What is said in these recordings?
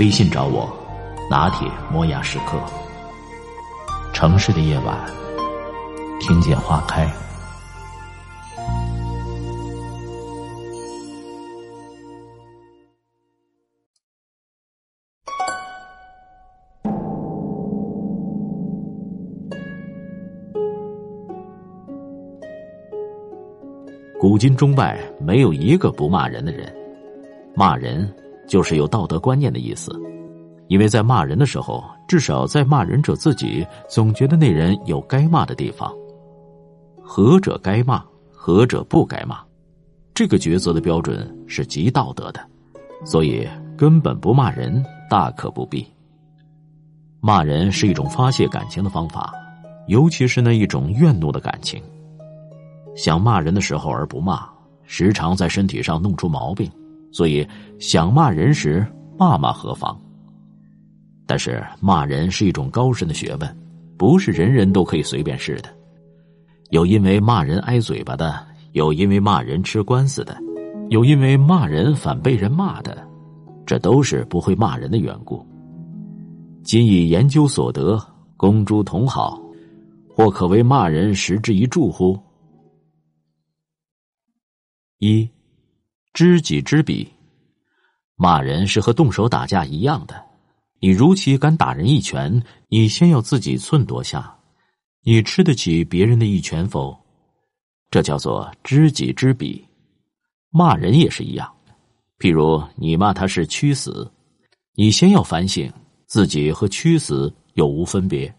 微信找我，拿铁磨牙时刻。城市的夜晚，听见花开。古今中外，没有一个不骂人的人。骂人就是有道德观念的意思，因为在骂人的时候，至少在骂人者自己总觉得那人有该骂的地方。何者该骂，何者不该骂，这个抉择的标准是极道德的，所以根本不骂人，大可不必。骂人是一种发泄感情的方法，尤其是那一种怨怒的感情。想骂人的时候而不骂，时常在身体上弄出毛病，所以想骂人时骂骂何妨？但是骂人是一种高深的学问，不是人人都可以随便试的。有因为骂人挨嘴巴的，有因为骂人吃官司的，有因为骂人反被人骂的，这都是不会骂人的缘故。今以研究所得，公诸同好，或可为骂人实之一助乎？一，知己知彼。骂人是和动手打架一样的，你如其敢打人一拳，你先要自己寸多下，你吃得起别人的一拳否？这叫做知己知彼。骂人也是一样，譬如你骂他是屈死，你先要反省自己和屈死有无分别。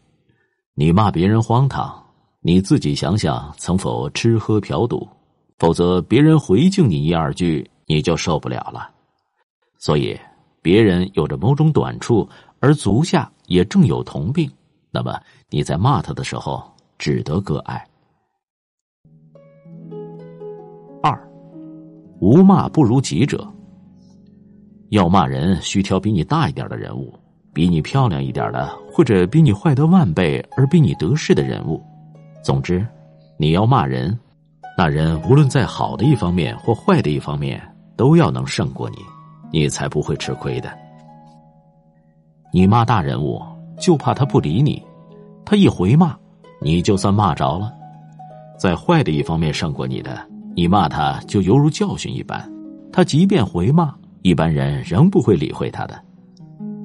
你骂别人荒唐，你自己想想曾否吃喝嫖赌？否则，别人回敬你一二句，你就受不了了。所以，别人有着某种短处，而足下也正有同病，那么你在骂他的时候，只得割爱。二，无骂不如己者。要骂人，需挑比你大一点的人物，比你漂亮一点的，或者比你坏得万倍而比你得势的人物。总之，你要骂人。那人无论在好的一方面或坏的一方面，都要能胜过你，你才不会吃亏的。你骂大人物，就怕他不理你，他一回骂，你就算骂着了。在坏的一方面胜过你的，你骂他就犹如教训一般，他即便回骂，一般人仍不会理会他的。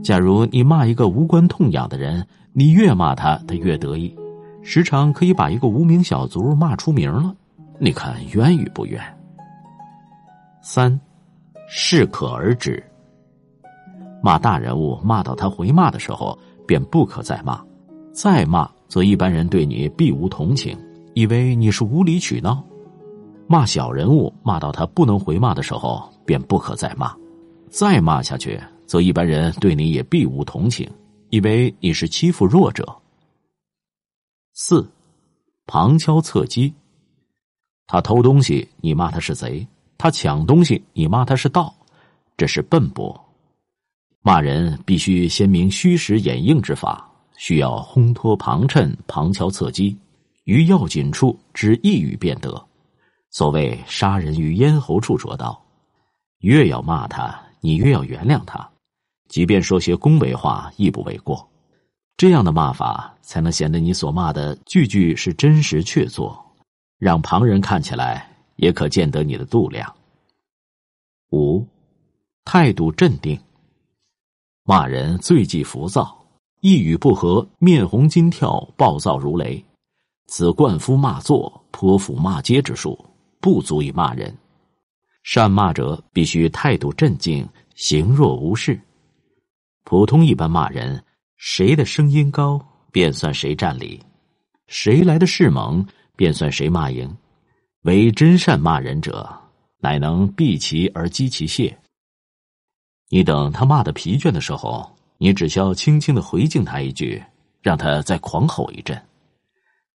假如你骂一个无关痛痒的人，你越骂他，他越得意，时常可以把一个无名小卒骂出名了。你看冤与不冤？三，适可而止。骂大人物，骂到他回骂的时候，便不可再骂；再骂，则一般人对你必无同情，以为你是无理取闹。骂小人物，骂到他不能回骂的时候，便不可再骂；再骂下去，则一般人对你也必无同情，以为你是欺负弱者。四，旁敲侧击。他偷东西，你骂他是贼；他抢东西，你骂他是盗，这是笨拙。骂人必须先明虚实掩映之法，需要烘托旁衬、旁敲侧击，于要紧处之一语便得。所谓杀人于咽喉处着刀，越要骂他，你越要原谅他，即便说些恭维话亦不为过。这样的骂法，才能显得你所骂的句句是真实确凿。让旁人看起来也可见得你的度量。五，态度镇定。骂人最忌浮躁，一语不合面红筋跳，暴躁如雷。此灌夫骂作、泼妇骂街之术，不足以骂人。善骂者必须态度镇静，行若无事。普通一般骂人，谁的声音高，便算谁占理；谁来的势猛。便算谁骂赢，唯真善骂人者，乃能避其而击其械。你等他骂的疲倦的时候，你只需要轻轻的回敬他一句，让他再狂吼一阵；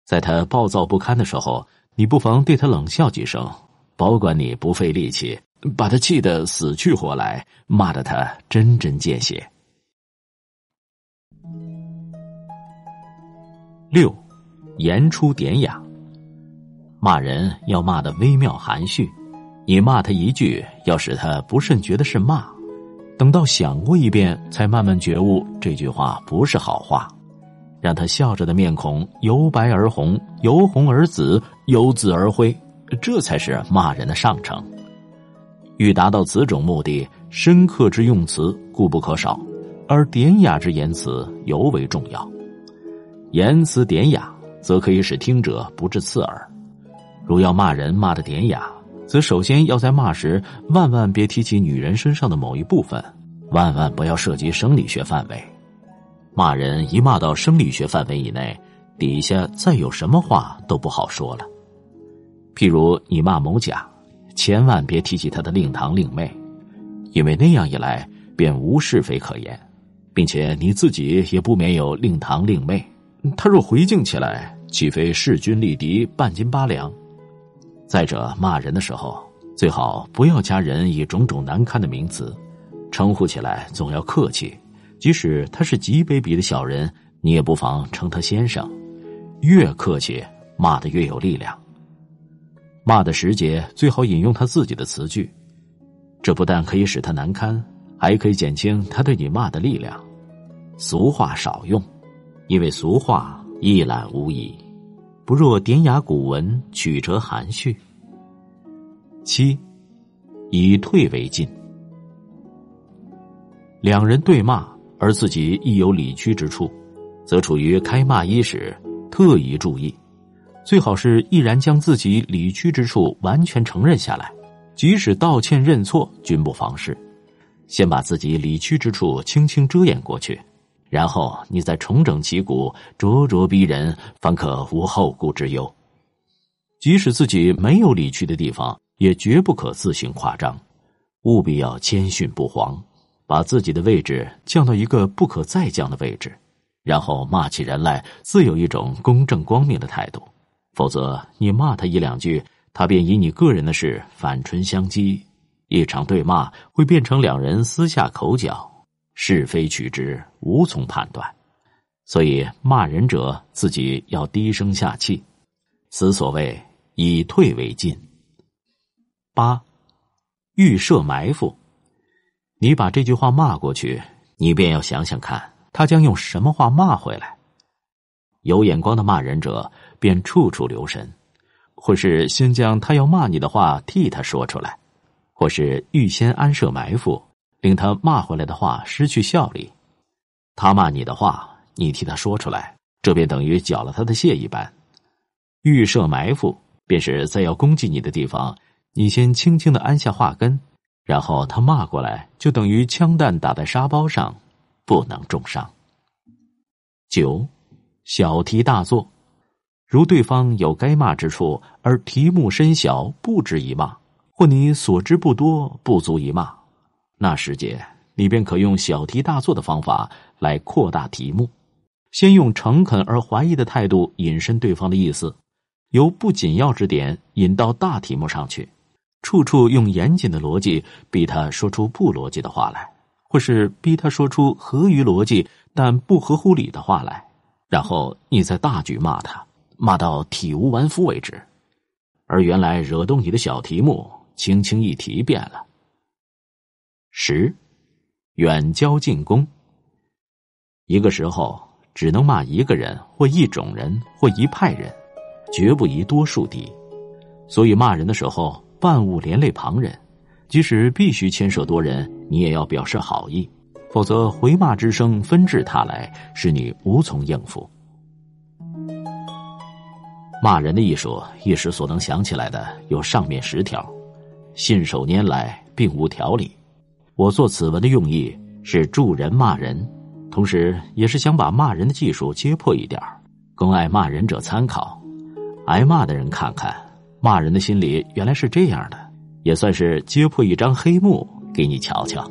在他暴躁不堪的时候，你不妨对他冷笑几声，保管你不费力气，把他气得死去活来，骂得他针针见血。六，言出典雅。骂人要骂的微妙含蓄，你骂他一句，要使他不甚觉得是骂，等到想过一遍，才慢慢觉悟这句话不是好话，让他笑着的面孔由白而红，由红而紫，由紫而灰，这才是骂人的上乘。欲达到此种目的，深刻之用词固不可少，而典雅之言辞尤为重要。言辞典雅，则可以使听者不致刺耳。如要骂人骂的典雅，则首先要在骂时万万别提起女人身上的某一部分，万万不要涉及生理学范围。骂人一骂到生理学范围以内，底下再有什么话都不好说了。譬如你骂某甲，千万别提起他的令堂令妹，因为那样一来便无是非可言，并且你自己也不免有令堂令妹。他若回敬起来，岂非势均力敌、半斤八两？再者，骂人的时候最好不要加人以种种难堪的名词，称呼起来总要客气。即使他是极卑鄙的小人，你也不妨称他先生。越客气，骂的越有力量。骂的时节最好引用他自己的词句，这不但可以使他难堪，还可以减轻他对你骂的力量。俗话少用，因为俗话一览无遗。不若典雅古文，曲折含蓄。七，以退为进。两人对骂，而自己亦有理屈之处，则处于开骂伊时，特宜注意，最好是毅然将自己理屈之处完全承认下来，即使道歉认错，均不妨事。先把自己理屈之处轻轻遮掩过去。然后你再重整旗鼓，咄咄逼人，方可无后顾之忧。即使自己没有理屈的地方，也绝不可自行夸张，务必要谦逊不慌，把自己的位置降到一个不可再降的位置，然后骂起人来自有一种公正光明的态度。否则，你骂他一两句，他便以你个人的事反唇相讥，一场对骂会变成两人私下口角。是非曲直无从判断，所以骂人者自己要低声下气，此所谓以退为进。八，预设埋伏，你把这句话骂过去，你便要想想看，他将用什么话骂回来。有眼光的骂人者便处处留神，或是先将他要骂你的话替他说出来，或是预先安设埋伏。令他骂回来的话失去效力，他骂你的话，你替他说出来，这便等于缴了他的械一般。预设埋伏，便是在要攻击你的地方，你先轻轻的安下话根，然后他骂过来，就等于枪弹打在沙包上，不能重伤。九，小题大做，如对方有该骂之处，而题目深小，不值一骂；或你所知不多，不足一骂。那时节，你便可用小题大做的方法来扩大题目，先用诚恳而怀疑的态度引申对方的意思，由不紧要之点引到大题目上去，处处用严谨的逻辑逼他说出不逻辑的话来，或是逼他说出合于逻辑但不合乎理的话来，然后你再大举骂他，骂到体无完肤为止，而原来惹动你的小题目，轻轻一提便了。十，远交近攻。一个时候只能骂一个人，或一种人，或一派人，绝不宜多数敌。所以骂人的时候，万勿连累旁人。即使必须牵涉多人，你也要表示好意，否则回骂之声纷至沓来，使你无从应付。骂人的艺术，一时所能想起来的有上面十条，信手拈来，并无条理。我做此文的用意是助人骂人，同时也是想把骂人的技术揭破一点供爱骂人者参考，挨骂的人看看，骂人的心里原来是这样的，也算是揭破一张黑幕给你瞧瞧。